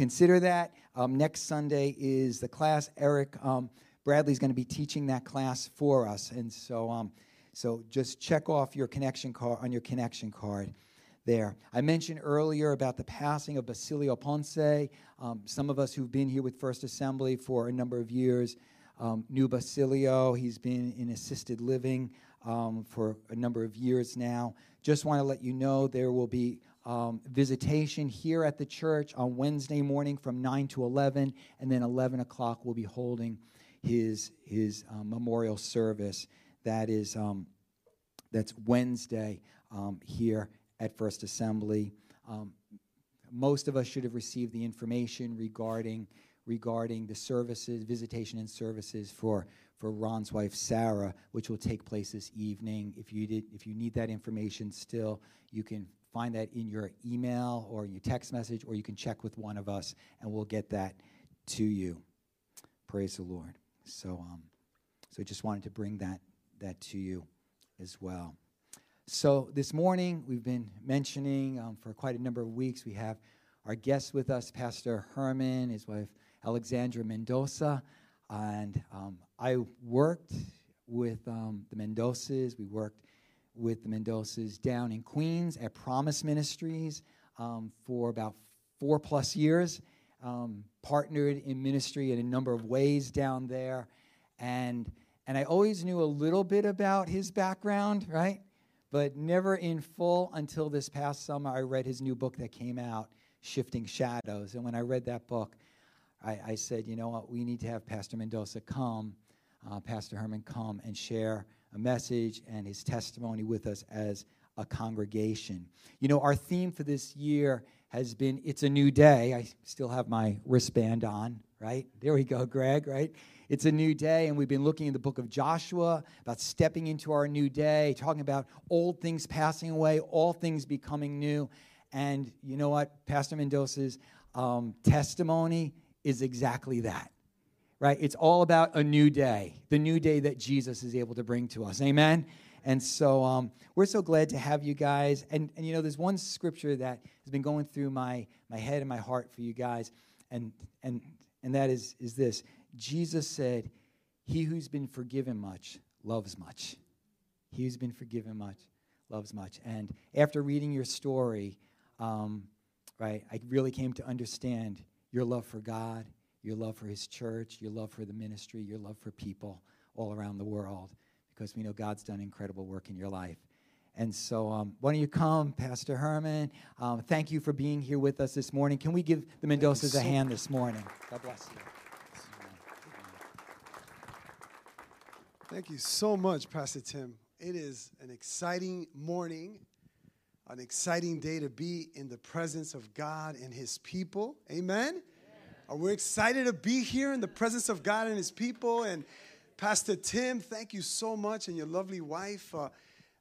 consider that. Um, next Sunday is the class. Eric um, Bradley's going to be teaching that class for us, and so um, so just check off your connection card on your connection card there. I mentioned earlier about the passing of Basilio Ponce. Um, some of us who've been here with First Assembly for a number of years um, knew Basilio. He's been in assisted living um, for a number of years now. Just want to let you know there will be um, visitation here at the church on Wednesday morning from 9 to 11, and then 11 o'clock we'll be holding his, his uh, memorial service. That is um, that's Wednesday um, here at First Assembly. Um, most of us should have received the information regarding regarding the services, visitation and services for for Ron's wife Sarah, which will take place this evening. If you did, if you need that information still, you can find that in your email or your text message, or you can check with one of us, and we'll get that to you. Praise the Lord. So, um, so just wanted to bring that that to you as well. So this morning we've been mentioning um, for quite a number of weeks. We have our guest with us, Pastor Herman, his wife Alexandra Mendoza, and um, I worked with um, the Mendozas. We worked with the Mendozas down in Queens at Promise Ministries um, for about four plus years. Um, partnered in ministry in a number of ways down there, and and I always knew a little bit about his background, right? But never in full until this past summer. I read his new book that came out, Shifting Shadows, and when I read that book, I, I said, you know what, we need to have Pastor Mendoza come, uh, Pastor Herman come and share a message and his testimony with us as a congregation. You know, our theme for this year has been It's a New Day. I still have my wristband on, right? There we go, Greg, right? It's a new day, and we've been looking in the book of Joshua about stepping into our new day, talking about old things passing away, all things becoming new. And you know what? Pastor Mendoza's um, testimony is exactly that, right? It's all about a new day, the new day that Jesus is able to bring to us. Amen? And so um, we're so glad to have you guys. And, and you know, there's one scripture that has been going through my, my head and my heart for you guys, and, and, and that is, is this Jesus said, He who's been forgiven much loves much. He who's been forgiven much loves much. And after reading your story, um, right, I really came to understand your love for God, your love for His church, your love for the ministry, your love for people all around the world, because we know God's done incredible work in your life. And so, um, why don't you come, Pastor Herman? Um, thank you for being here with us this morning. Can we give the Mendozas a hand this morning? God bless you. Thank you so much, Pastor Tim. It is an exciting morning, an exciting day to be in the presence of God and His people. Amen. Are excited to be here in the presence of God and His people? And Pastor Tim, thank you so much, and your lovely wife. Uh,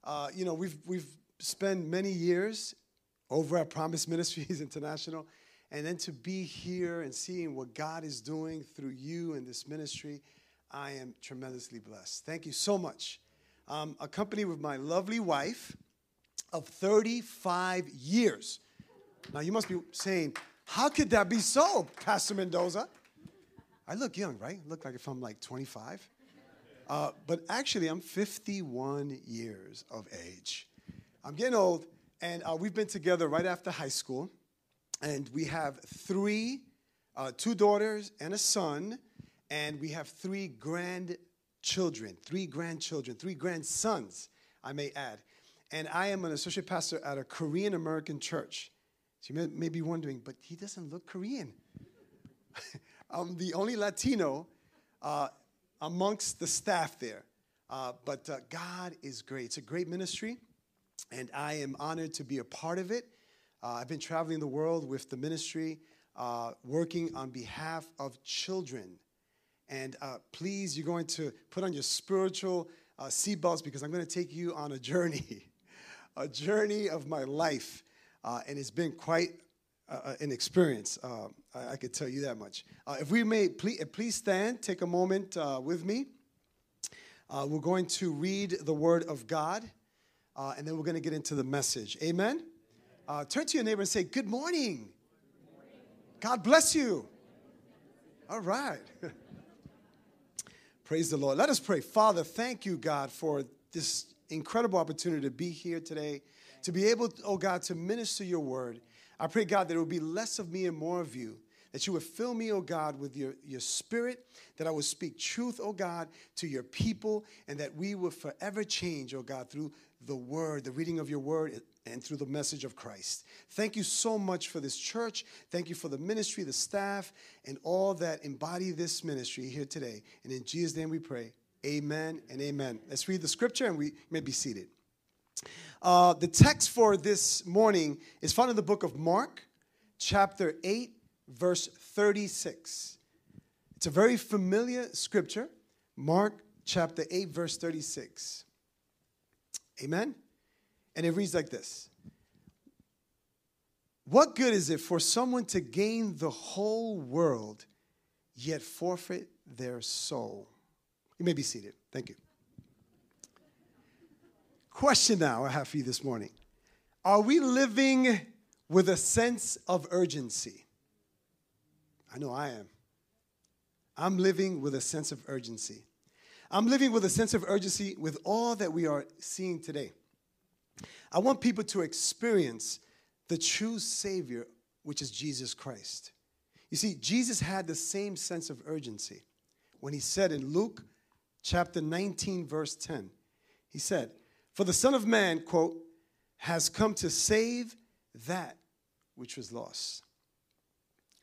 uh, you know, we've we've spent many years over at Promise Ministries International, and then to be here and seeing what God is doing through you and this ministry I am tremendously blessed. Thank you so much. Um, accompanied with my lovely wife of 35 years. Now, you must be saying, how could that be so, Pastor Mendoza? I look young, right? Look like if I'm like 25. Uh, but actually, I'm 51 years of age. I'm getting old, and uh, we've been together right after high school. And we have three, uh, two daughters and a son and we have three grandchildren, three grandchildren, three grandsons, I may add. And I am an associate pastor at a Korean American church. So you may, may be wondering, but he doesn't look Korean. I'm the only Latino uh, amongst the staff there. Uh, but uh, God is great. It's a great ministry, and I am honored to be a part of it. Uh, I've been traveling the world with the ministry, uh, working on behalf of children and uh, please, you're going to put on your spiritual seatbelts because I'm going to take you on a journey, a journey of my life. Uh, and it's been quite uh, uh, an experience. Uh, I, I, could tell you that much. if we may, please, please stand, take a moment with me. we're going to read the Word of God, and then we're going to get into the message. Amen? turn to your neighbor and say, Good morning. God bless you. All right. Praise the Lord. Let us pray. Father, thank you, God, for this incredible opportunity to be here today, to be able, oh God, to minister your word. I pray, God, that it will be less of me and more of you that you would fill me, oh God, with your, your spirit, that I would speak truth, oh God, to your people, and that we will forever change, oh God, through the word, the reading of your word, and through the message of Christ. Thank you so much for this church. Thank you for the ministry, the staff, and all that embody this ministry here today. And in Jesus' name we pray. Amen and amen. Let's read the scripture and we may be seated. Uh, the text for this morning is found in the book of Mark, chapter 8, verse 36. It's a very familiar scripture, Mark chapter 8, verse 36. Amen? And it reads like this What good is it for someone to gain the whole world, yet forfeit their soul? You may be seated. Thank you. Question now I have for you this morning Are we living with a sense of urgency? I know I am. I'm living with a sense of urgency. I'm living with a sense of urgency with all that we are seeing today. I want people to experience the true Savior, which is Jesus Christ. You see, Jesus had the same sense of urgency when he said in Luke chapter 19, verse 10, he said, For the Son of Man, quote, has come to save that which was lost.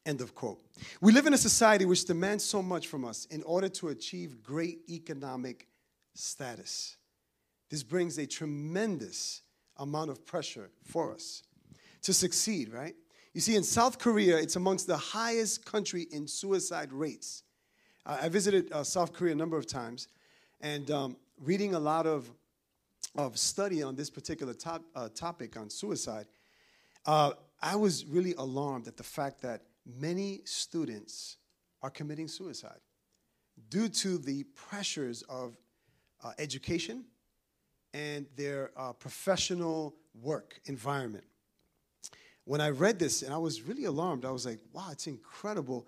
End of quote. We live in a society which demands so much from us in order to achieve great economic status. This brings a tremendous amount of pressure for us to succeed, right? You see, in South Korea, it's amongst the highest country in suicide rates. Uh, I visited uh, South Korea a number of times, and um, reading a lot of, of study on this particular top, uh, topic on suicide, uh, I was really alarmed at the fact that many students are committing suicide due to the pressures of uh, education and their uh, professional work environment. When I read this, and I was really alarmed, I was like, wow, it's incredible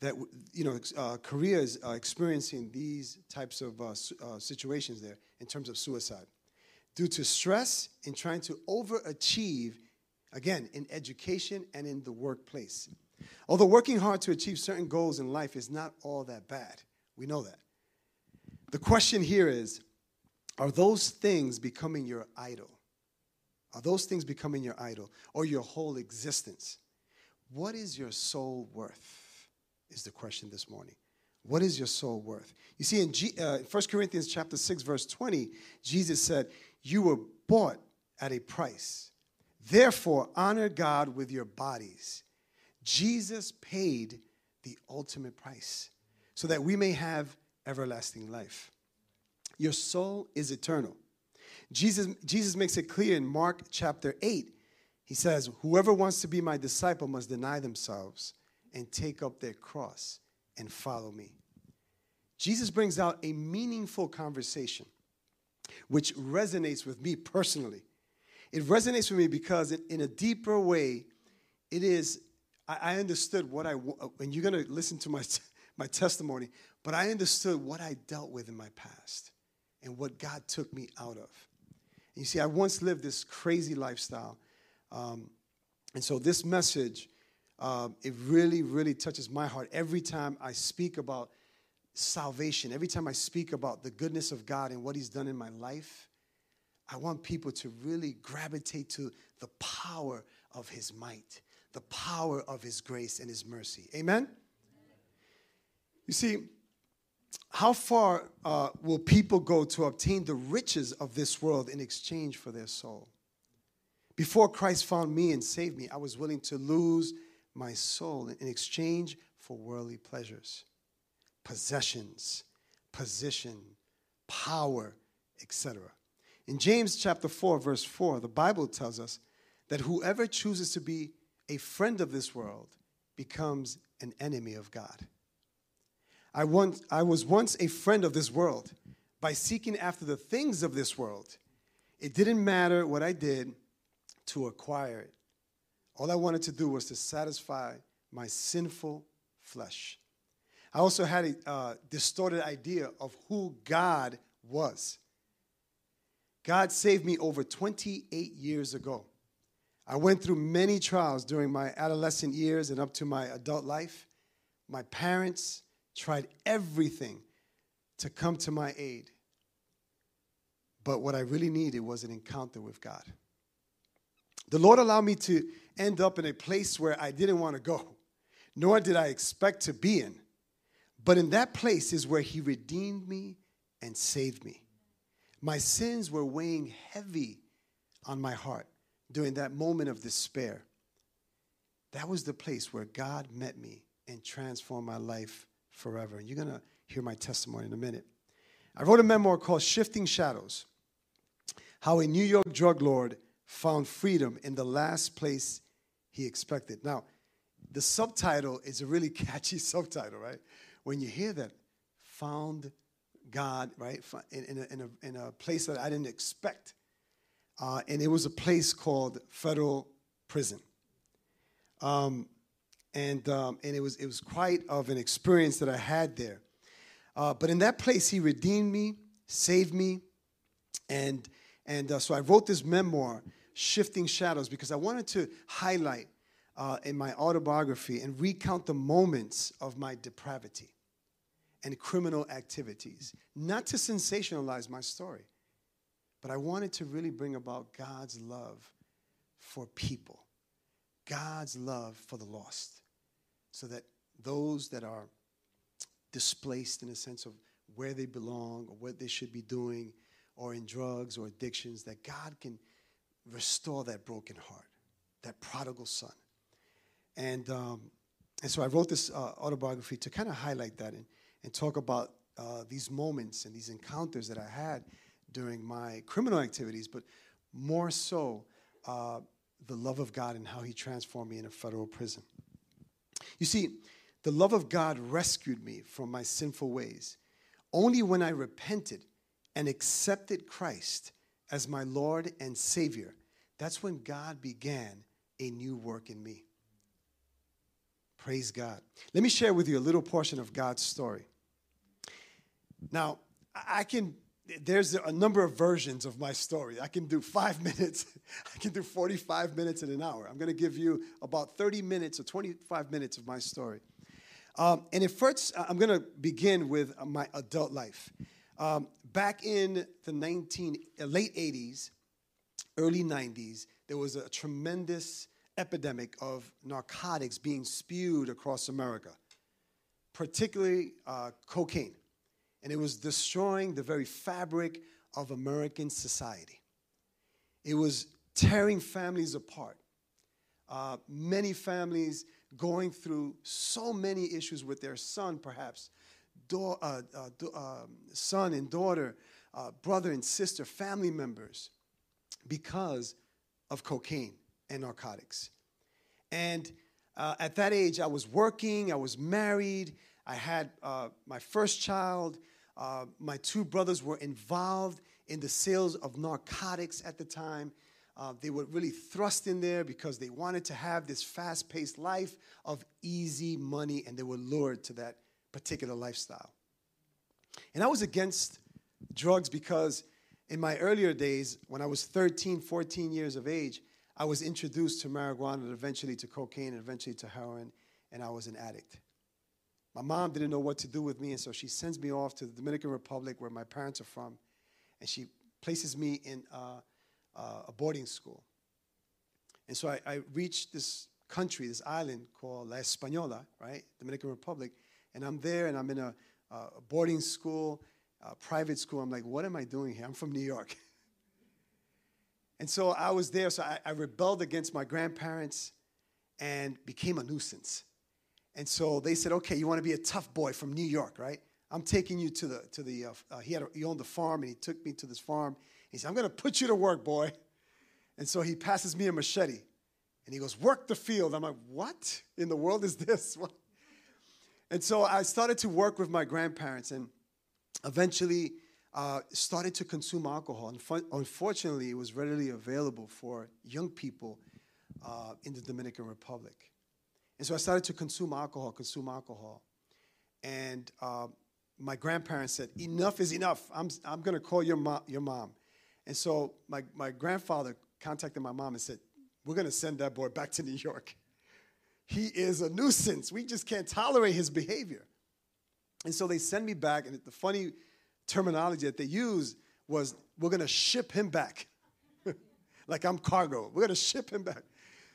that you know uh, Korea is uh, experiencing these types of uh, uh, situations there in terms of suicide due to stress in trying to overachieve, again, in education and in the workplace. Although working hard to achieve certain goals in life is not all that bad, we know that. The question here is are those things becoming your idol? Are those things becoming your idol or your whole existence? What is your soul worth? Is the question this morning. What is your soul worth? You see, in G, uh, 1 Corinthians chapter 6, verse 20, Jesus said, You were bought at a price. Therefore, honor God with your bodies. Jesus paid the ultimate price so that we may have everlasting life. Your soul is eternal. Jesus, Jesus makes it clear in Mark chapter 8. He says, Whoever wants to be my disciple must deny themselves and take up their cross and follow me. Jesus brings out a meaningful conversation which resonates with me personally. It resonates with me because, in a deeper way, it is I, understood what I, and you're going to listen to my, my testimony, but I understood what I dealt with in my past and what God took me out of. And you see, I once lived this crazy lifestyle. Um, and so this message, um, it really, really touches my heart every time I speak about salvation, every time I speak about the goodness of God and what He's done in my life. I want people to really gravitate to the power of His might the power of His grace and His mercy. Amen? You see, how far uh, will people go to obtain the riches of this world in exchange for their soul? Before Christ found me and saved me, I was willing to lose my soul in exchange for worldly pleasures, possessions, position, power, etc. In James chapter 4, verse 4, the Bible tells us that whoever chooses to be a friend of this world becomes an enemy of God. I, once, I was once a friend of this world by seeking after the things of this world. It didn't matter what I did to acquire it. All I wanted to do was to satisfy my sinful flesh. I also had a uh, distorted idea of who God was. God saved me over 28 years ago. I went through many trials during my adolescent years and up to my adult life. My parents tried everything to come to my aid. But what I really needed was an encounter with God. The Lord allowed me to end up in a place where I didn't want to go, nor did I expect to be in. But in that place is where He redeemed me and saved me. My sins were weighing heavy on my heart during that moment of despair. That was the place where God met me and transformed my life forever. And you're going to hear my testimony in a minute. I wrote a memoir called Shifting Shadows How a New York Drug Lord Found Freedom in the Last Place He Expected. Now, the subtitle is a really catchy subtitle, right? When you hear that, found God, right, in, in, a, in, a, in a place that I didn't expect. Uh, and it was a place called Federal Prison. Um, and, um, and it, was, it was quite of an experience that I had there. Uh, but in that place, he redeemed me, saved me, and, and uh, so I wrote this memoir, Shifting Shadows, because I wanted to highlight uh, in my autobiography and recount the moments of my depravity and criminal activities, not to sensationalize my story, but I wanted to really bring about God's love for people, God's love for the lost, so that those that are displaced in a sense of where they belong or what they should be doing or in drugs or addictions, that God can restore that broken heart, that prodigal son. And, um, and so I wrote this uh, autobiography to kind of highlight that and, and talk about uh, these moments and these encounters that I had during my criminal activities, but more so uh, the love of God and how He transformed me in a federal prison. You see, the love of God rescued me from my sinful ways. Only when I repented and accepted Christ as my Lord and Savior, that's when God began a new work in me. Praise God. Let me share with you a little portion of God's story. Now, I can, there's a number of versions of my story. I can do five minutes, I can do 45 minutes in an hour. I'm going to give you about 30 minutes or 25 minutes of my story. Um, and at first, I'm going to begin with my adult life. Um, back in the 19, uh, late 80s, early 90s, there was a tremendous epidemic of narcotics being spewed across America, particularly uh, cocaine. And it was destroying the very fabric of American society. It was tearing families apart. Uh, many families going through so many issues with their son, perhaps, do, uh, uh, do, um, son and daughter, uh, brother and sister, family members, because of cocaine and narcotics. And uh, at that age, I was working, I was married, I had uh, my first child. Uh, my two brothers were involved in the sales of narcotics at the time. Uh, they were really thrust in there because they wanted to have this fast paced life of easy money, and they were lured to that particular lifestyle. And I was against drugs because in my earlier days, when I was 13, 14 years of age, I was introduced to marijuana and eventually to cocaine and eventually to heroin, and I was an addict. My mom didn't know what to do with me, and so she sends me off to the Dominican Republic where my parents are from, and she places me in uh, uh, a boarding school. And so I, I, reached this country, this island called La Española, right, Dominican Republic, and I'm there and I'm in a, a boarding school, a private school. I'm like, what am I doing here? I'm from New York. And so I was there, so I, I, rebelled against my grandparents and became a nuisance. And so they said, okay, you want to be a tough boy from New York, right? I'm taking you to the, to the uh, uh, he, had a, he owned a farm, and he took me to this farm. He said, I'm going to put you to work, boy. And so he passes me a machete. And he goes, work the field. I'm like, what in the world is this? What? And so I started to work with my grandparents and eventually uh, started to consume alcohol. And unfortunately, it was readily available for young people uh, in the Dominican Republic. And so I started to consume alcohol, consume alcohol. And uh, my grandparents said, Enough is enough. I'm, I'm going to call your, mo- your mom. And so my, my grandfather contacted my mom and said, We're going to send that boy back to New York. He is a nuisance. We just can't tolerate his behavior. And so they send me back, and the funny terminology that they used was, We're going to ship him back. like I'm cargo. We're going to ship him back.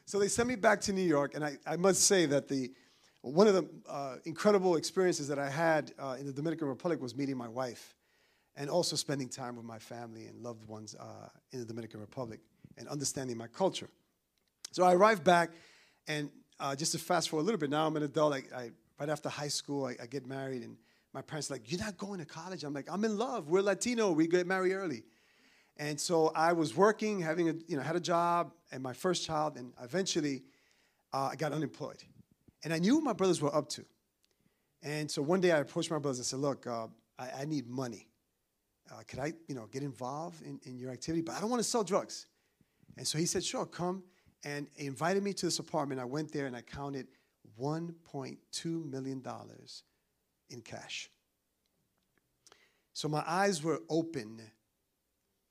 So they sent me back to New York, and I, I must say that the one of the uh, incredible experiences that I had uh, in the Dominican Republic was meeting my wife and also spending time with my family and loved ones uh, in the Dominican Republic and understanding my culture. So I arrived back, and uh, just to fast forward a little bit, now I'm an adult. I, I right after high school, I, I, get married, and my parents are like, "You're not going to college." I'm like, "I'm in love. We're Latino. We get married early." And so I was working, having a you know had a job, and my first child, and eventually uh, I got unemployed. And I knew what my brothers were up to. And so one day I approached my brothers and said, Look, uh, I, I, need money. Uh, could I, you know, get involved in, in your activity? But I don't want to sell drugs. And so he said, Sure, come. And invited me to this apartment. I went there and I counted $1.2 million in cash. So my eyes were open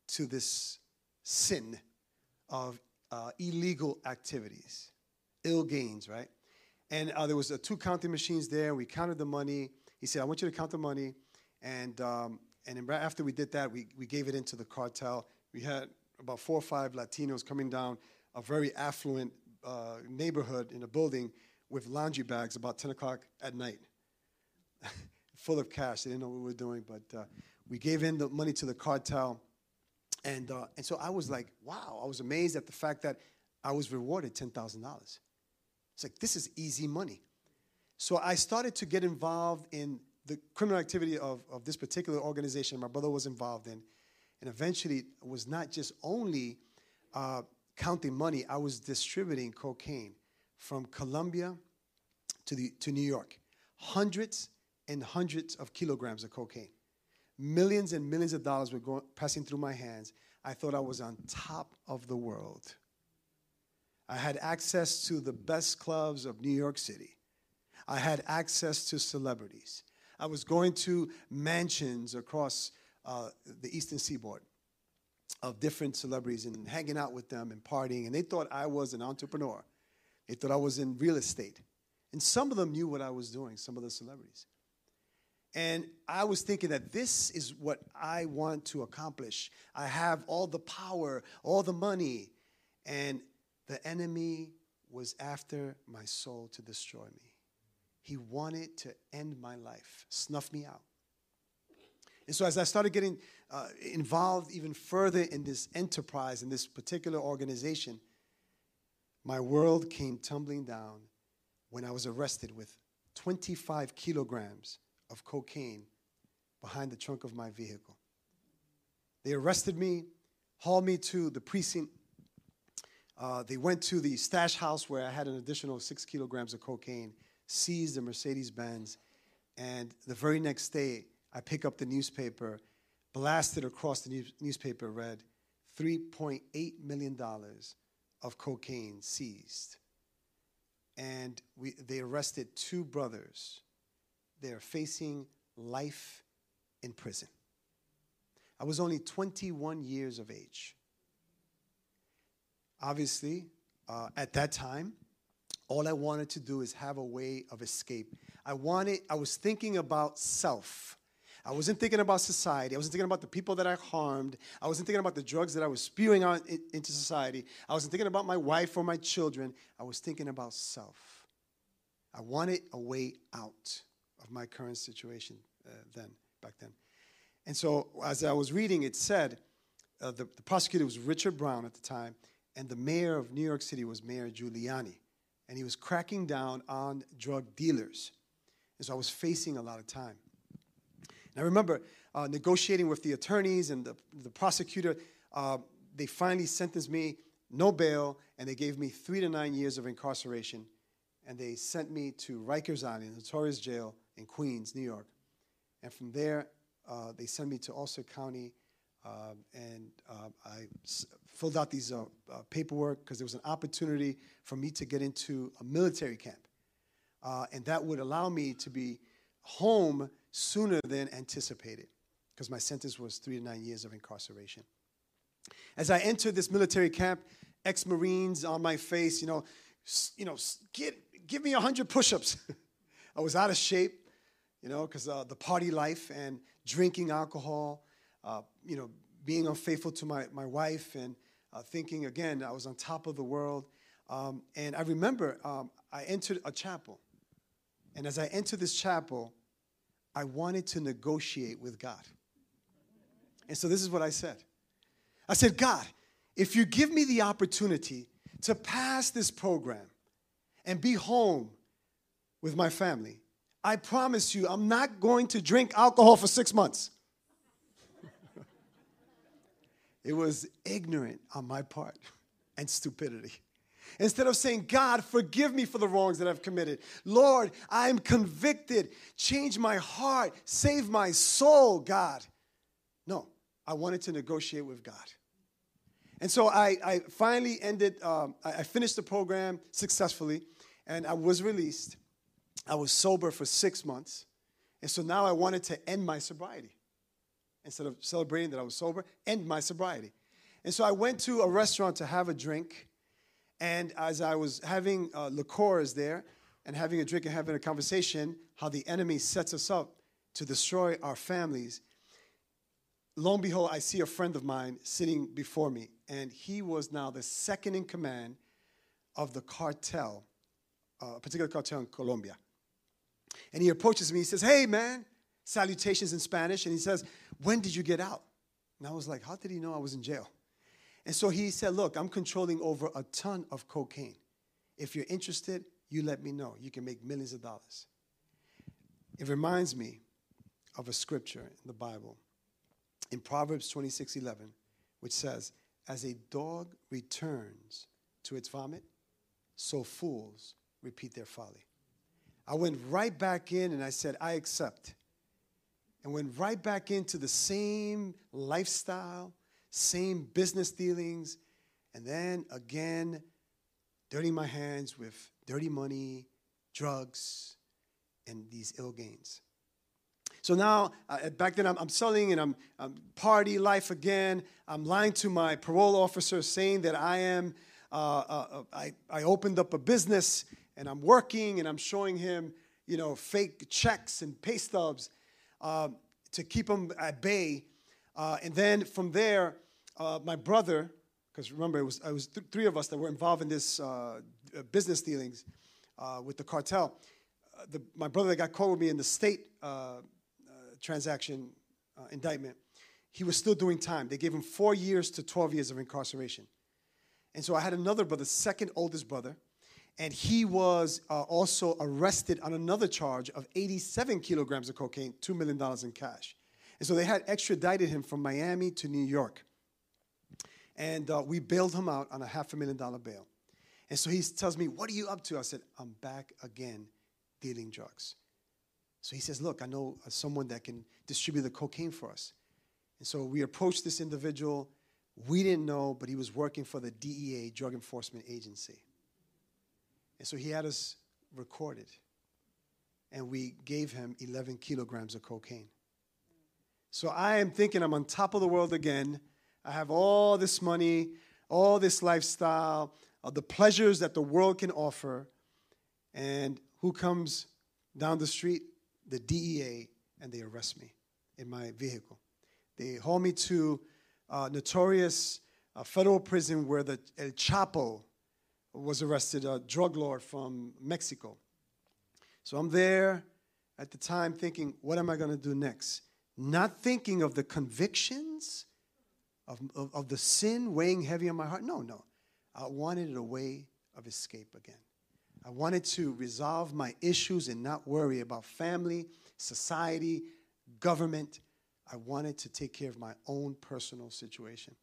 to this sin of uh, illegal activities, ill gains, right? And uh, there was uh, two counting machines there. We counted the money. He said, I want you to count the money. And, um, and right after we did that, we, we gave it into the cartel. We had about four or five Latinos coming down a very affluent uh, neighborhood in a building with laundry bags about 10 o'clock at night, full of cash. They didn't know what we were doing, but uh, we gave in the money to the cartel. And, uh, and so I was like, wow, I was amazed at the fact that I was rewarded $10,000. It's like, this is easy money. So I started to get involved in the criminal activity of, of this particular organization my brother was involved in. And eventually, was not just only uh, counting money, I was distributing cocaine from Colombia to, the, to New York. Hundreds and hundreds of kilograms of cocaine. Millions and millions of dollars were going, passing through my hands. I thought I was on top of the world. I had access to the best clubs of New York City. I had access to celebrities. I was going to mansions across uh, the eastern seaboard of different celebrities and hanging out with them and partying. And they thought I was an entrepreneur. They thought I was in real estate. And some of them knew what I was doing, some of the celebrities. And I was thinking that this is what I want to accomplish. I have all the power, all the money. And the enemy was after my soul to destroy me. He wanted to end my life, snuff me out. And so, as I started getting uh, involved even further in this enterprise, in this particular organization, my world came tumbling down when I was arrested with 25 kilograms of cocaine behind the trunk of my vehicle. They arrested me, hauled me to the precinct uh, they went to the stash house where I had an additional six kilograms of cocaine, seized the Mercedes Benz, and the very next day, I pick up the newspaper, blasted across the news- newspaper, read $3.8 million of cocaine seized. And we, they arrested two brothers. They're facing life in prison. I was only 21 years of age obviously, uh, at that time, all I wanted to do is have a way of escape. I wanted, I was thinking about self. I wasn't thinking about society. I wasn't thinking about the people that I harmed. I wasn't thinking about the drugs that I was spewing out in, into society. I wasn't thinking about my wife or my children. I was thinking about self. I wanted a way out of my current situation uh, then, back then. And so, as I was reading, it said uh, the, the prosecutor was Richard Brown at the time and the mayor of New York City was Mayor Giuliani. And he was cracking down on drug dealers. And so I was facing a lot of time. And I remember uh, negotiating with the attorneys and the, the prosecutor. Uh, they finally sentenced me no bail, and they gave me three to nine years of incarceration. And they sent me to Rikers Island, a notorious jail in Queens, New York. And from there, uh, they sent me to Ulster County, uh, and uh, I filled out these uh, uh, paperwork because there was an opportunity for me to get into a military camp. uh, and that would allow me to be home sooner than anticipated because my sentence was three to nine years of incarceration. As I entered this military camp, ex Marines on my face, you know, you know, get, give me 100 push ups. I was out of shape, you know, because uh, the party life and drinking alcohol, uh, you know, being unfaithful to my, my wife and uh, thinking again I was on top of the world. Um, and I remember um, I entered a chapel. And as I entered this chapel, I wanted to negotiate with God. And so this is what I said I said, God, if you give me the opportunity to pass this program and be home with my family, I promise you, I'm not going to drink alcohol for six months. it was ignorant on my part and stupidity. Instead of saying, God, forgive me for the wrongs that I've committed. Lord, I am convicted. Change my heart. Save my soul, God. No, I wanted to negotiate with God. And so I, I finally ended, um, I, I finished the program successfully, and I was released. I was sober for six months. And so now I wanted to end my sobriety. Instead of celebrating that I was sober, end my sobriety. And so I went to a restaurant to have a drink. And as I was having uh, liqueurs there and having a drink and having a conversation, how the enemy sets us up to destroy our families, lo and behold, I see a friend of mine sitting before me. And he was now the second in command of the cartel, uh, a particular cartel in Colombia. And he approaches me. He says, Hey, man, salutations in Spanish. And he says, When did you get out? And I was like, How did he know I was in jail? And so he said, Look, I'm controlling over a ton of cocaine. If you're interested, you let me know. You can make millions of dollars. It reminds me of a scripture in the Bible in Proverbs 26 11, which says, As a dog returns to its vomit, so fools repeat their folly. I went right back in and I said, I accept. And went right back into the same lifestyle, same business dealings, and then again, dirtying my hands with dirty money, drugs, and these ill gains. So now, uh, back then, I'm, I'm selling and I'm, I'm, party life again. I'm lying to my parole officer, saying that I am. Uh, uh, uh I, I opened up a business and I'm working and I'm showing him, you know, fake checks and pay stubs uh, to keep him at bay. Uh, and then from there, my brother, because remember, it was, it was th- three of us that were involved in this uh, business dealings uh, with the cartel. The, my brother that got caught with me in the state transaction indictment, he was still doing time. They gave him four years to 12 years of incarceration. And so I had another brother, second oldest brother, and he was uh, also arrested on another charge of 87 kilograms of cocaine, $2 million in cash. And so they had extradited him from Miami to New York. And uh, we bailed him out on a half a million dollar bail. And so he tells me, What are you up to? I said, I'm back again dealing drugs. So he says, Look, I know someone that can distribute the cocaine for us. And so we approached this individual. We didn't know, but he was working for the DEA, Drug Enforcement Agency. And so he had us recorded. And we gave him 11 kilograms of cocaine. So I am thinking I'm on top of the world again. I have all this money, all this lifestyle, all the pleasures that the world can offer. And who comes down the street? The DEA, and they arrest me in my vehicle. They haul me to a notorious uh, federal prison where the El Chapo was arrested, a drug lord from Mexico. So I'm there at the time thinking, what am I going to do next? Not thinking of the convictions of, of, of, the sin weighing heavy on my heart. No, no. I wanted a way of escape again. I wanted to resolve my issues and not worry about family, society, government. I wanted to take care of my own personal situation.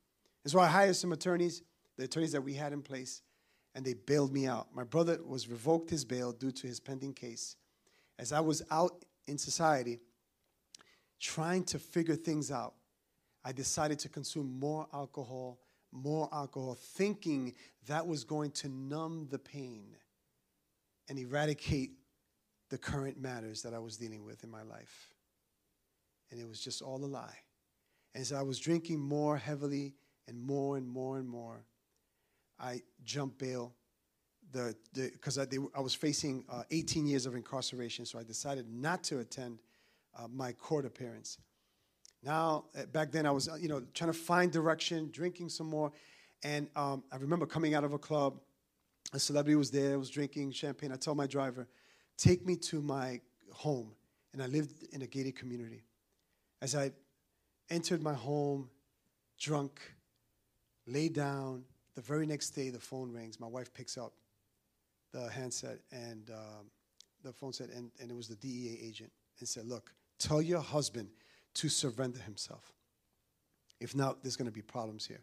And so I hired some attorneys, the attorneys that we had in place, and they bailed me out. My brother was revoked his bail due to his pending case. As I was out in society trying to figure things out, I decided to consume more alcohol, more alcohol, thinking that was going to numb the pain and eradicate the current matters that I was dealing with in my life. And it was just all a lie. And as I was drinking more heavily and more and more and more, I jumped bail the because I, I, was facing uh, 18 years of incarceration, so I decided not to attend uh, my court appearance. Now, uh, back then, I was uh, you know trying to find direction, drinking some more, and um, I remember coming out of a club. A celebrity was there, was drinking champagne. I told my driver, "Take me to my home," and I lived in a gated community. As I entered my home, drunk, lay down. The very next day, the phone rings. My wife picks up the handset, and um, the phone said, and, and it was the DEA agent, and said, Look, tell your husband to surrender himself. If not, there's going to be problems here.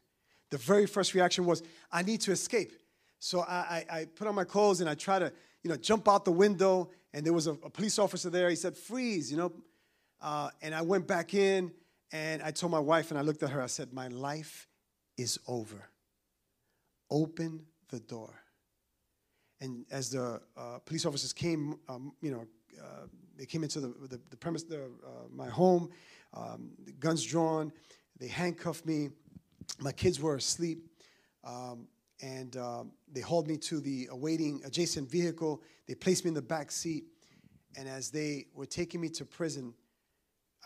The very first reaction was, I need to escape. So I, I, I put on my clothes and I try to, you know, jump out the window. And there was a, a police officer there. He said, freeze, you know. Uh, and I went back in and I told my wife and I looked at her. I said, my life is over. Open the door. And as the uh, police officers came, um, you know, uh, they came into the, the, the premise, the, uh, my home, um, guns drawn. They handcuffed me. My kids were asleep. Um, and um, they hauled me to the awaiting adjacent vehicle. They placed me in the back seat. And as they were taking me to prison,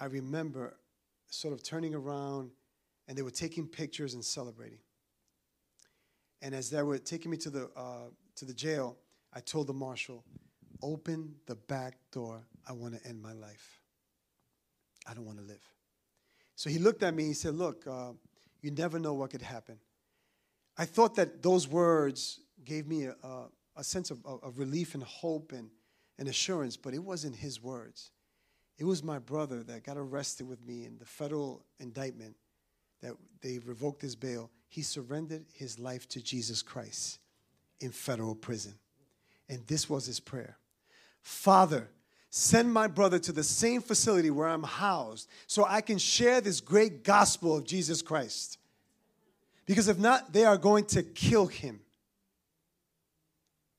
I remember sort of turning around and they were taking pictures and celebrating. And as they were taking me to the, uh, to the jail, I told the marshal, open the back door. I want to end my life. I don't want to live. So he looked at me. He said, Look, uh, you never know what could happen. I thought that those words gave me a, a, sense of, of, relief and hope and, and assurance, but it wasn't his words. It was my brother that got arrested with me in the federal indictment that they revoked his bail. He surrendered his life to Jesus Christ in federal prison. And this was his prayer Father, send my brother to the same facility where I'm housed so I can share this great gospel of Jesus Christ. Because if not, they are going to kill him.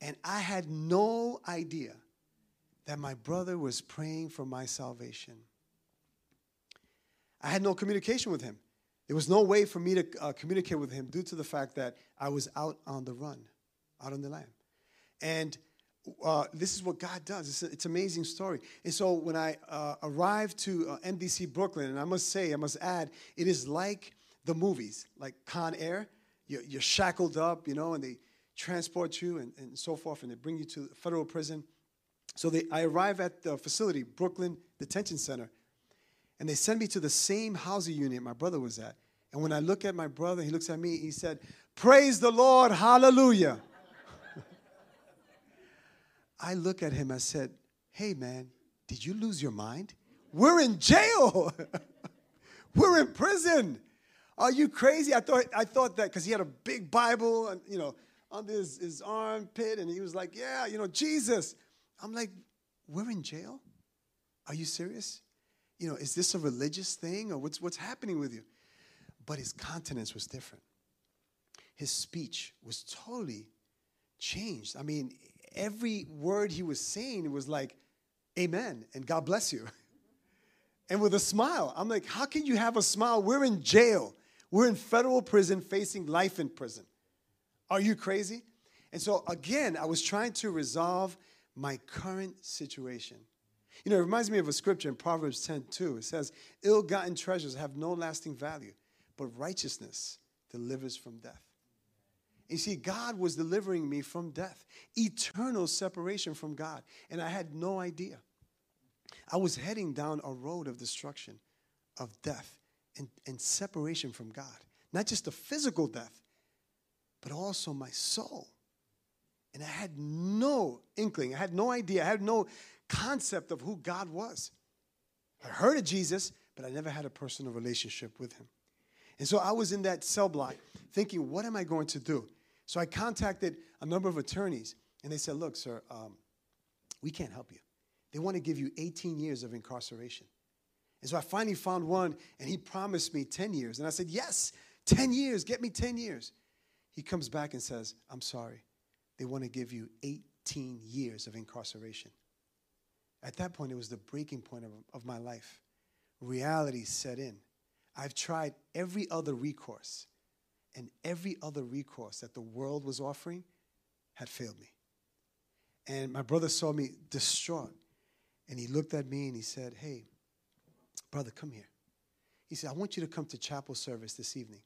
And I had no idea that my brother was praying for my salvation. I had no communication with him. There was no way for me to uh, communicate with him due to the fact that I was out on the run out on the lam. And uh, this is what God does. It's, a, it's, an amazing story. And so when I uh, arrived to uh, MDC Brooklyn, and I must say, I must add, it is like the movies, like Con Air. You're, you're shackled up, you know, and they transport you and, and so forth, and they bring you to federal prison. So they, I arrive at the facility, Brooklyn Detention Center, and they send me to the same housing unit my brother was at. And when I look at my brother, he looks at me, he said, Praise the Lord, hallelujah. I look at him, I said, Hey man, did you lose your mind? We're in jail. We're in prison. Are you crazy? I thought I thought that because he had a big Bible and you know under his, his armpit, and he was like, Yeah, you know, Jesus. I'm like, We're in jail? Are you serious? You know, is this a religious thing or what's what's happening with you? But his countenance was different. His speech was totally changed. I mean, every word he was saying was like, Amen, and God bless you. and with a smile. I'm like, how can you have a smile? We're in jail. We're in federal prison facing life in prison. Are you crazy? And so, again, I was trying to resolve my current situation. You know, it reminds me of a scripture in Proverbs 10 2. It says, Ill gotten treasures have no lasting value, but righteousness delivers from death. You see, God was delivering me from death, eternal separation from God, and I had no idea. I was heading down a road of destruction, of death, and, and separation from God. Not just a physical death, but also my soul. And I had no inkling, I had no idea, I had no concept of who God was. I heard of Jesus, but I never had a personal relationship with him. And so I was in that cell block thinking, what am I going to do? So I contacted a number of attorneys, and they said, Look, sir, um, we can't help you. They want to give you 18 years of incarceration. And so I finally found one, and he promised me 10 years. And I said, Yes, 10 years, get me 10 years. He comes back and says, I'm sorry. They want to give you 18 years of incarceration. At that point, it was the breaking point of, of my life. Reality set in. I've tried every other recourse, and every other recourse that the world was offering had failed me. And my brother saw me distraught, and he looked at me and he said, Hey, brother, come here. He said, I want you to come to chapel service this evening.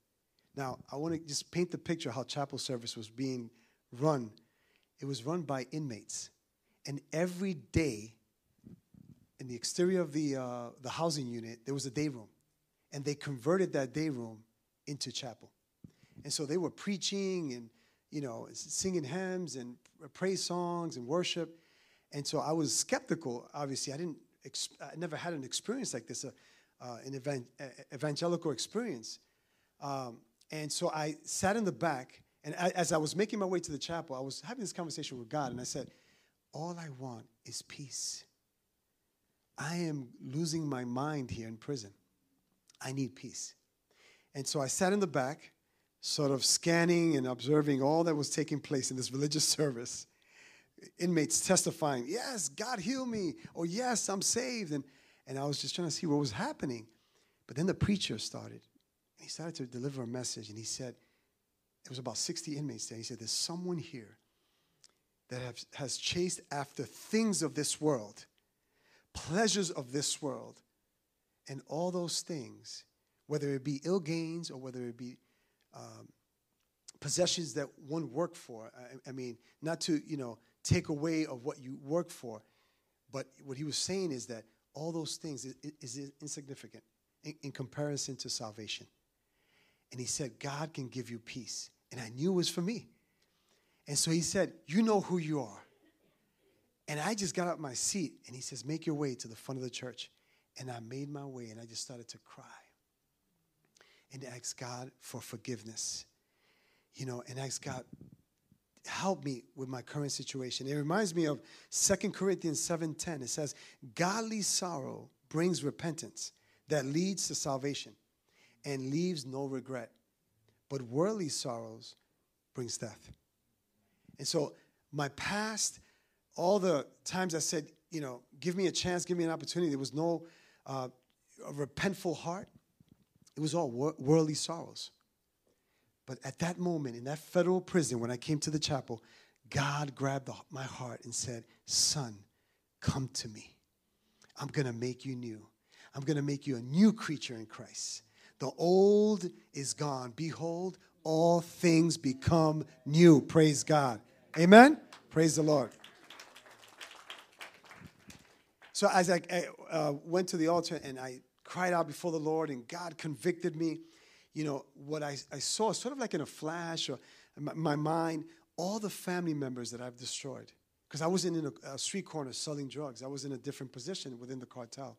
Now, I want to just paint the picture how chapel service was being run. It was run by inmates. And every day, in the exterior of the, uh, the housing unit, there was a day room. And they converted that day room into chapel. And so they were preaching and, you know, singing hymns and praise songs and worship. And so I was skeptical, obviously. I didn't, I never had an experience like this, uh, uh, an uh, evangelical experience. Um, and so I sat in the back, and as I was making my way to the chapel, I was having this conversation with God, and I said, All I want is peace. I am losing my mind here in prison. I need peace. And so I sat in the back, sort of scanning and observing all that was taking place in this religious service. Inmates testifying, Yes, God healed me, or Yes, I'm saved. And, and I was just trying to see what was happening. But then the preacher started. And he started to deliver a message, and he said, it was about 60 inmates there. He said, There's someone here that have, has chased after things of this world, pleasures of this world, and all those things, whether it be ill gains or whether it be um, possessions that one worked for. I, I, mean, not to, you know, take away of what you work for, but what he was saying is that all those things is, is insignificant in, in comparison to salvation. And he said, God can give you peace. And I knew it was for me. And so he said, You know who you are. And I just got up my seat and he says, Make your way to the front of the church. And I made my way and I just started to cry and ask God for forgiveness. You know, and ask God, help me with my current situation. It reminds me of Second Corinthians 7:10. It says, Godly sorrow brings repentance that leads to salvation and leaves no regret. But worldly sorrows brings death. And so my past, all the times I said, you know, give me a chance, give me an opportunity, there was no uh, repentful heart. It was all wor- worldly sorrows. But at that moment, in that federal prison, when I came to the chapel, God grabbed the, my heart and said, Son, come to me. I'm going to make you new. I'm going to make you a new creature in Christ. The old is gone. Behold, all things become new. Praise God. Amen? Praise the Lord. So as I uh, went to the altar and I cried out before the Lord, and God convicted me, you know, what I, I saw, sort of like in a flash or my, my mind, all the family members that I've destroyed. Because I wasn't in a, a street corner selling drugs, I was in a different position within the cartel.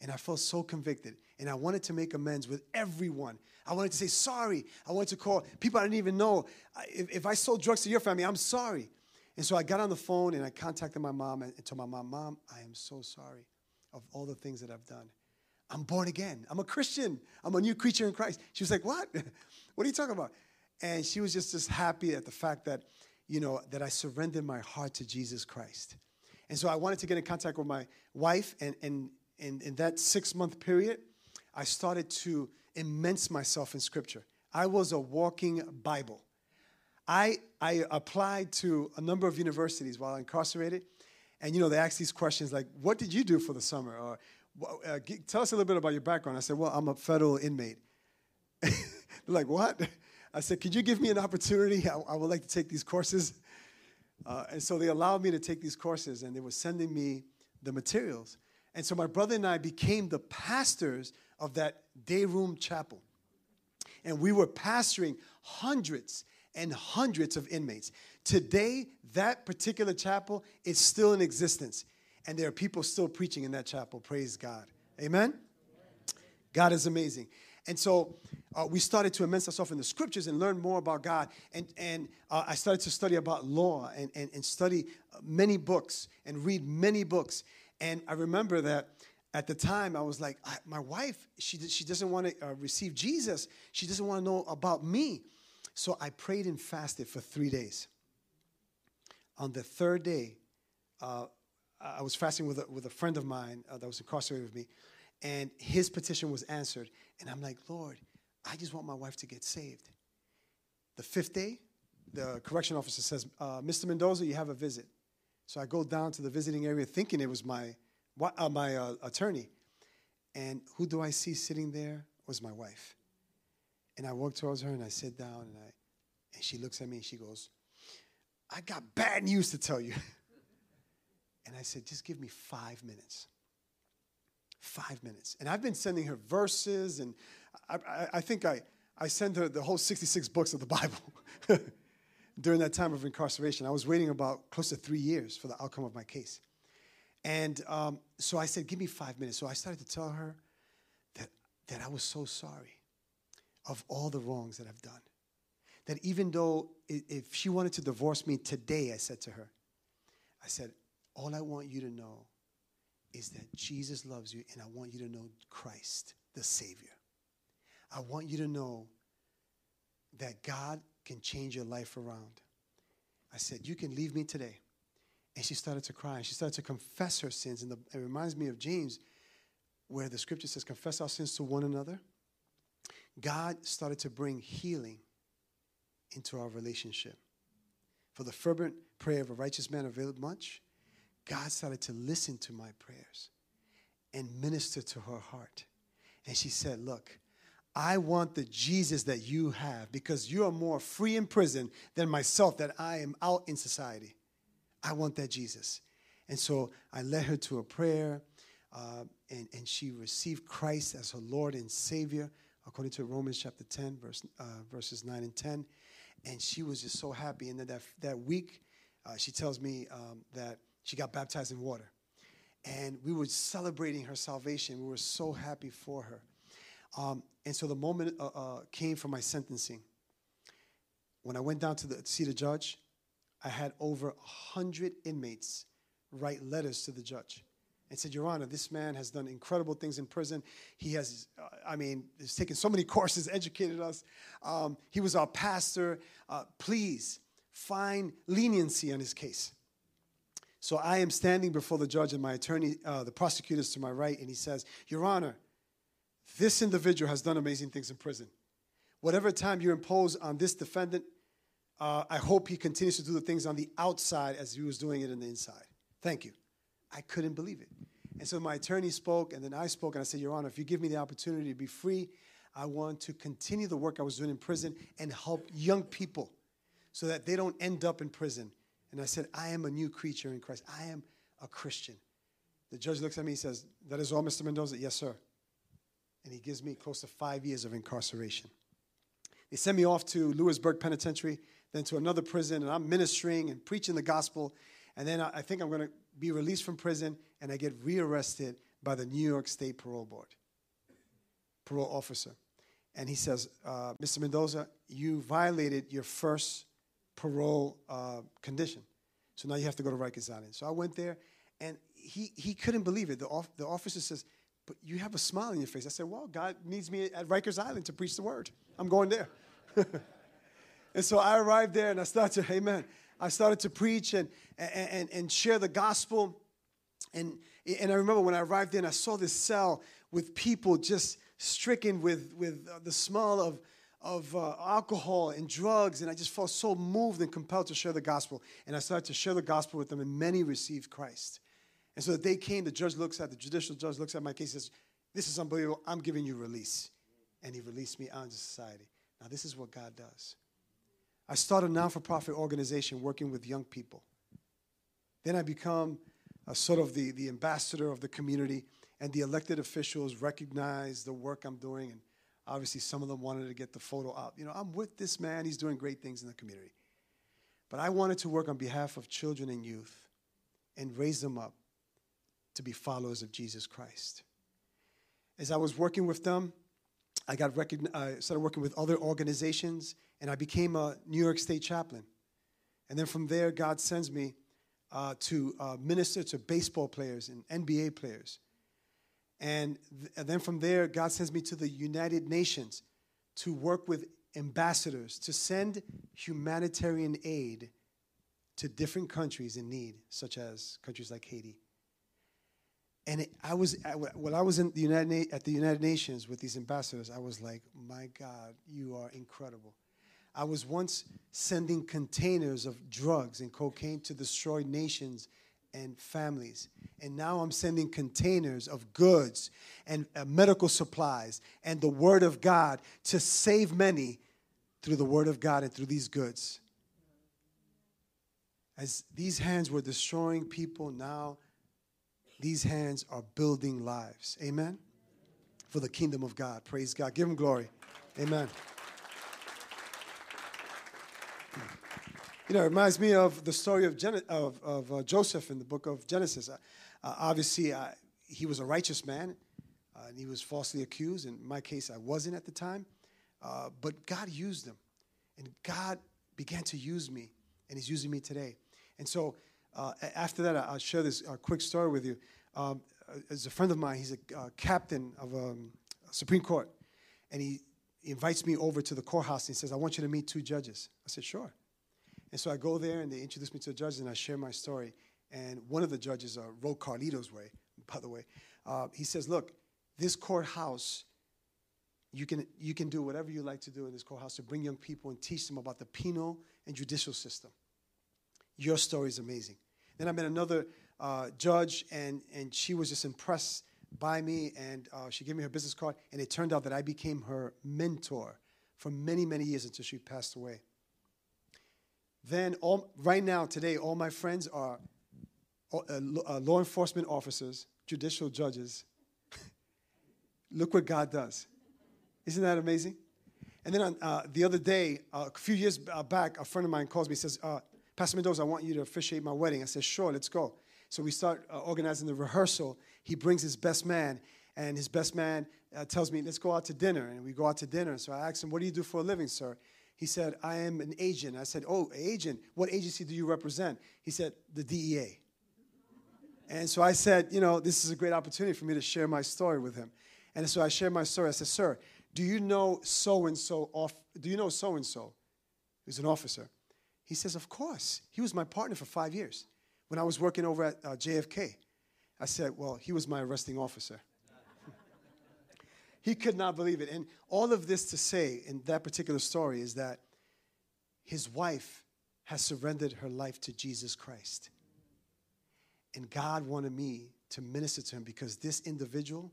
And I felt so convicted. And I wanted to make amends with everyone. I wanted to say sorry. I wanted to call people I didn't even know. If, if I sold drugs to your family, I'm sorry. And so I got on the phone and I contacted my mom and told my mom, Mom, I am so sorry of all the things that I've done. I'm born again. I'm a Christian. I'm a new creature in Christ. She was like, What? what are you talking about? And she was just, just happy at the fact that, you know, that I surrendered my heart to Jesus Christ. And so I wanted to get in contact with my wife and, and in, in that six month period, I started to immense myself in Scripture. I was a walking Bible. I, I applied to a number of universities while incarcerated, and you know they ask these questions like, "What did you do for the summer?" or uh, "Tell us a little bit about your background." I said, "Well, I'm a federal inmate." They're like, "What?" I said, "Could you give me an opportunity? I, I would like to take these courses." Uh, and so they allowed me to take these courses, and they were sending me the materials. And so my brother and I became the pastors of that day room chapel. And we were pastoring hundreds and hundreds of inmates. Today, that particular chapel is still in existence. And there are people still preaching in that chapel. Praise God. Amen? God is amazing. And so uh, we started to immerse ourselves in the scriptures and learn more about God. And, and uh, I started to study about law and, and, and study many books and read many books. And I remember that at the time I was like, I, my wife, she, she doesn't want to uh, receive Jesus. She doesn't want to know about me. So I prayed and fasted for three days. On the third day, uh, I was fasting with a, with a friend of mine uh, that was incarcerated with me, and his petition was answered. And I'm like, Lord, I just want my wife to get saved. The fifth day, the correction officer says, uh, Mr. Mendoza, you have a visit. So I go down to the visiting area thinking it was my, uh, my uh, attorney. And who do I see sitting there? Was my wife. And I walk towards her and I sit down and I and she looks at me and she goes, I got bad news to tell you. and I said, just give me five minutes. Five minutes. And I've been sending her verses, and I, I, I think I, I sent her the whole 66 books of the Bible during that time of incarceration. I was waiting about close to three years for the outcome of my case. And um, so I said, Give me five minutes. So I started to tell her that, that I was so sorry of all the wrongs that I've done. That even though if she wanted to divorce me today, I said to her, I said, All I want you to know is that Jesus loves you, and I want you to know Christ, the Savior. I want you to know that God can change your life around. I said, You can leave me today. And she started to cry. She started to confess her sins. And the, it reminds me of James, where the scripture says, Confess our sins to one another. God started to bring healing into our relationship. For the fervent prayer of a righteous man availed much. God started to listen to my prayers and minister to her heart. And she said, Look, I want the Jesus that you have because you are more free in prison than myself, that I am out in society. I want that Jesus. And so I led her to a prayer, uh, and, and she received Christ as her Lord and Savior, according to Romans chapter 10, verse, uh, verses 9 and 10. And she was just so happy. And then that, that week, uh, she tells me um, that she got baptized in water. And we were celebrating her salvation. We were so happy for her. Um, and so the moment uh, uh, came for my sentencing. When I went down to, the, to see the judge, I had over 100 inmates write letters to the judge and said, Your Honor, this man has done incredible things in prison. He has, uh, I mean, he's taken so many courses, educated us. Um, he was our pastor. Uh, please find leniency on his case. So I am standing before the judge and my attorney, uh, the prosecutor's to my right, and he says, Your Honor, this individual has done amazing things in prison. Whatever time you impose on this defendant, uh, I hope he continues to do the things on the outside as he was doing it in the inside. Thank you. I couldn't believe it. And so my attorney spoke, and then I spoke, and I said, Your Honor, if you give me the opportunity to be free, I want to continue the work I was doing in prison and help young people so that they don't end up in prison. And I said, I am a new creature in Christ. I am a Christian. The judge looks at me and says, That is all, Mr. Mendoza? Yes, sir and he gives me close to five years of incarceration. They send me off to Lewisburg Penitentiary, then to another prison, and I'm ministering and preaching the gospel. And then I think I'm going to be released from prison, and I get rearrested by the New York State Parole Board, parole officer. And he says, uh, Mr. Mendoza, you violated your first parole uh, condition. So now you have to go to Rikers Island. So I went there, and he, he couldn't believe it. The, off, the officer says, but you have a smile on your face. I said, Well, God needs me at Rikers Island to preach the word. I'm going there. and so I arrived there and I started to, amen. I started to preach and, and, and share the gospel. And, and I remember when I arrived there and I saw this cell with people just stricken with, with the smell of, of uh, alcohol and drugs. And I just felt so moved and compelled to share the gospel. And I started to share the gospel with them, and many received Christ. And so the day came, the judge looks at, the judicial judge looks at my case says, This is unbelievable. I'm giving you release. And he released me out into society. Now, this is what God does. I started a non for profit organization working with young people. Then I become a sort of the, the ambassador of the community, and the elected officials recognize the work I'm doing. And obviously, some of them wanted to get the photo out. You know, I'm with this man, he's doing great things in the community. But I wanted to work on behalf of children and youth and raise them up to be followers of Jesus Christ. As I was working with them, I got recogn- I started working with other organizations, and I became a New York State chaplain. And then from there, God sends me uh, to uh, minister to baseball players and NBA players. And, th- and then from there, God sends me to the United Nations to work with ambassadors to send humanitarian aid to different countries in need, such as countries like Haiti And it, I was when I was in the United at the United Nations with these ambassadors, I was like, "My God, you are incredible." I was once sending containers of drugs and cocaine to destroyed nations and families. And now I'm sending containers of goods and uh, medical supplies and the Word of God to save many through the Word of God and through these goods. As these hands were destroying people, now these hands are building lives. Amen? For the kingdom of God. Praise God. Give Him glory. Amen. You know, it reminds me of the story of, Gen- of, of uh, Joseph in the book of Genesis. Uh, uh, obviously, uh, he was a righteous man, uh, and he was falsely accused. In my case, I wasn't at the time. Uh, but God used him, and God began to use me, and He's using me today. And so, after that, I'll share this quick story with you. Um, as a friend of mine, he's a captain of um, a Supreme Court, and he invites me over to the courthouse and he says, I want you to meet two judges. I said, Sure. And so I go there and they introduce me to the judges and I share my story. And one of the judges uh, wrote Carlito's way, by the way. Uh, he says, Look, this courthouse, you can, you can do whatever you like to do in this courthouse to bring young people and teach them about the penal and judicial system. Your story is amazing. Then I met another uh, judge, and, and she was just impressed by me, and uh, she gave me her business card, and it turned out that I became her mentor for many, many years until she passed away. Then, all, right now, today, all my friends are uh, uh, law enforcement officers, judicial judges. Look what God does. Isn't that amazing? And then on, uh, the other day, uh, a few years uh, back, a friend of mine calls me and says, uh, Pastor Mendoza, I want you to officiate my wedding. I said, sure, let's go. So we start organizing the rehearsal. He brings his best man, and his best man tells me, let's go out to dinner. And we go out to dinner. So I ask him, what do you do for a living, sir? He said, I am an agent. I said, Oh, agent, what agency do you represent? He said, The DEA. And so I said, You know, this is a great opportunity for me to share my story with him. And so I shared my story. I said, Sir, do you know so and so off? Do you know so and so? He's an officer. He says, Of course. He was my partner for five years when I was working over at uh, JFK. I said, Well, he was my arresting officer. He could not believe it. And all of this to say in that particular story is that his wife has surrendered her life to Jesus Christ. And God wanted me to minister to him because this individual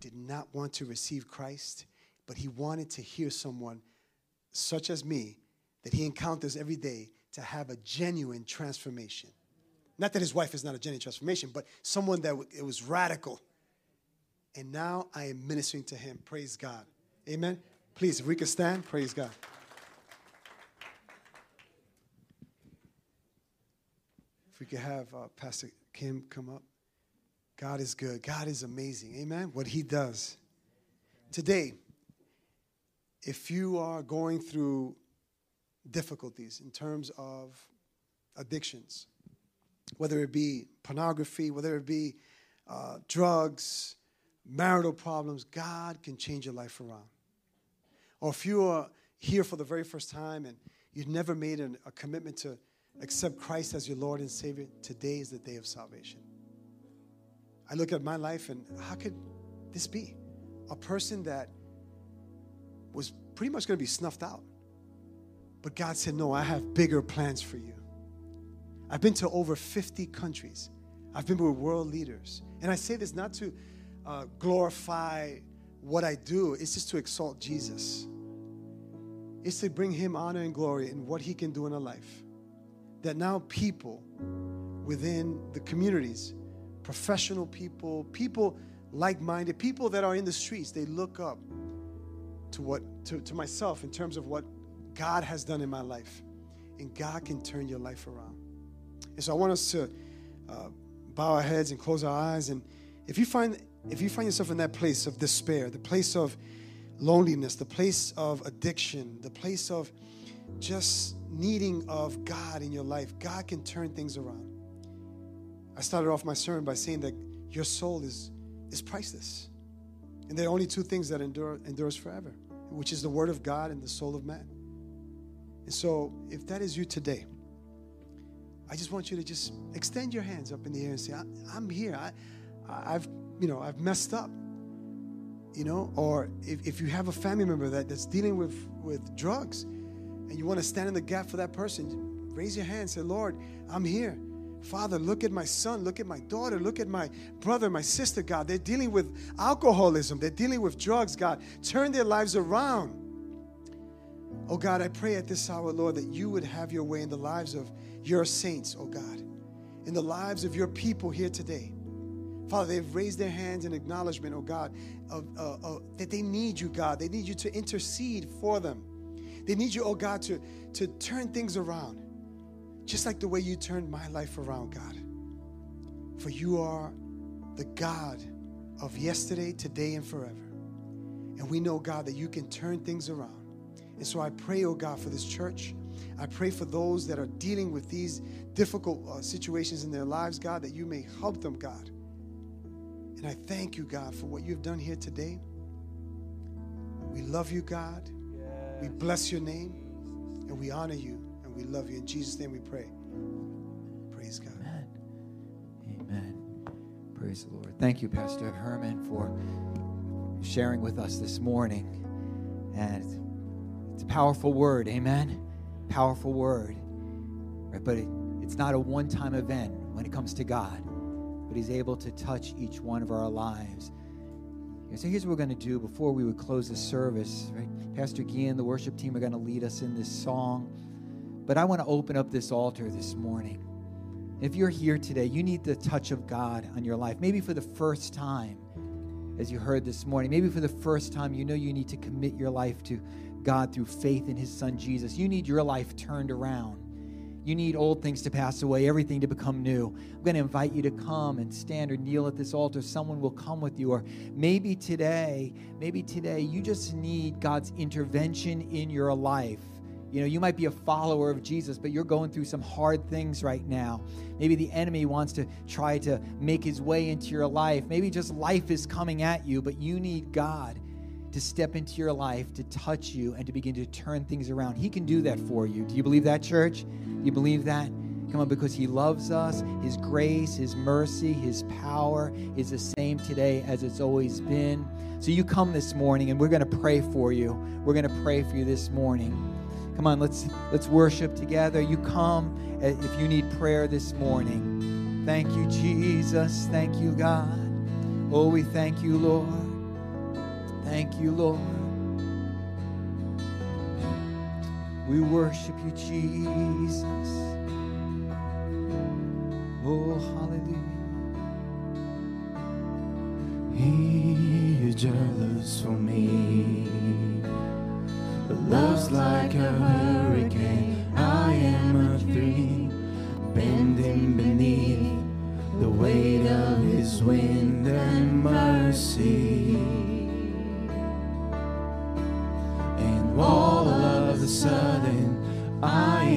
did not want to receive Christ, but he wanted to hear someone such as me that he encounters every day to have a genuine transformation. Not that his wife is not a genuine transformation, but someone that it was radical and now I am ministering to him. Praise God. Amen. Please, if we could stand, praise God. If we could have uh, Pastor Kim come up. God is good. God is amazing. Amen. What he does. Today, if you are going through difficulties in terms of addictions, whether it be pornography, whether it be uh, drugs, marital problems, God can change your life around. Or if you are here for the very first time and you've never made an, a commitment to accept Christ as your Lord and Savior, today is the day of salvation. I look at my life and how could this be? A person that was pretty much going to be snuffed out. But God said, No, I have bigger plans for you. I've been to over 50 countries, I've been with world leaders. And I say this not to uh, glorify what I do, it's just to exalt Jesus. It's to bring Him honor and glory in what He can do in a life. That now people within the communities, professional people, people like minded, people that are in the streets, they look up to what to, to myself in terms of what God has done in my life. And God can turn your life around. And so I want us to uh, bow our heads and close our eyes. And if you find if you find yourself in that place of despair, the place of loneliness, the place of addiction, the place of just needing of God in your life, God can turn things around. I started off my sermon by saying that your soul is, is priceless. And there are only two things that endure endures forever, which is the word of God and the soul of man. And so if that is you today, I just want you to just extend your hands up in the air and say, I'm here. I, I've, you know, I've messed up. You know, or if, if you have a family member that, that's dealing with, with drugs and you want to stand in the gap for that person, raise your hand, say, Lord, I'm here. Father, look at my son, look at my daughter, look at my brother, my sister, God. They're dealing with alcoholism, they're dealing with drugs, God. Turn their lives around. Oh God, I pray at this hour, Lord, that you would have your way in the lives of your saints, oh God, in the lives of your people here today. Father, they've raised their hands in acknowledgement, oh God, of, uh, uh, that they need you, God. They need you to intercede for them. They need you, oh God, to, to turn things around, just like the way you turned my life around, God. For you are the God of yesterday, today, and forever. And we know, God, that you can turn things around. And so I pray, oh God, for this church. I pray for those that are dealing with these difficult uh, situations in their lives, God, that you may help them, God. And I thank you, God, for what you've done here today. We love you, God. We bless your name and we honor you and we love you. In Jesus' name we pray. Praise God. Amen. Amen. Praise the Lord. Thank you, Pastor Herman, for sharing with us this morning. And it's a powerful word. Amen. Powerful word. Right? But it, it's not a one time event when it comes to God but He's able to touch each one of our lives. So here's what we're going to do before we would close the service. Right? Pastor Guy and the worship team are going to lead us in this song. But I want to open up this altar this morning. If you're here today, you need the touch of God on your life. Maybe for the first time, as you heard this morning, maybe for the first time, you know you need to commit your life to God through faith in His Son Jesus. You need your life turned around. You need old things to pass away, everything to become new. I'm going to invite you to come and stand or kneel at this altar. Someone will come with you. Or maybe today, maybe today, you just need God's intervention in your life. You know, you might be a follower of Jesus, but you're going through some hard things right now. Maybe the enemy wants to try to make his way into your life. Maybe just life is coming at you, but you need God to step into your life, to touch you, and to begin to turn things around. He can do that for you. Do you believe that, church? You believe that? Come on, because He loves us. His grace, His mercy, His power is the same today as it's always been. So you come this morning, and we're going to pray for you. We're going to pray for you this morning. Come on, let's let's worship together. You come uh, if you need prayer this morning. Thank you, Jesus. Thank you, God. Oh, we thank you, Lord. Thank you, Lord. We worship you, Jesus. Oh, hallelujah. He jealous for me. Love's like a hurricane. I am a tree bending beneath the weight of his wind and mercy. All of a sudden, I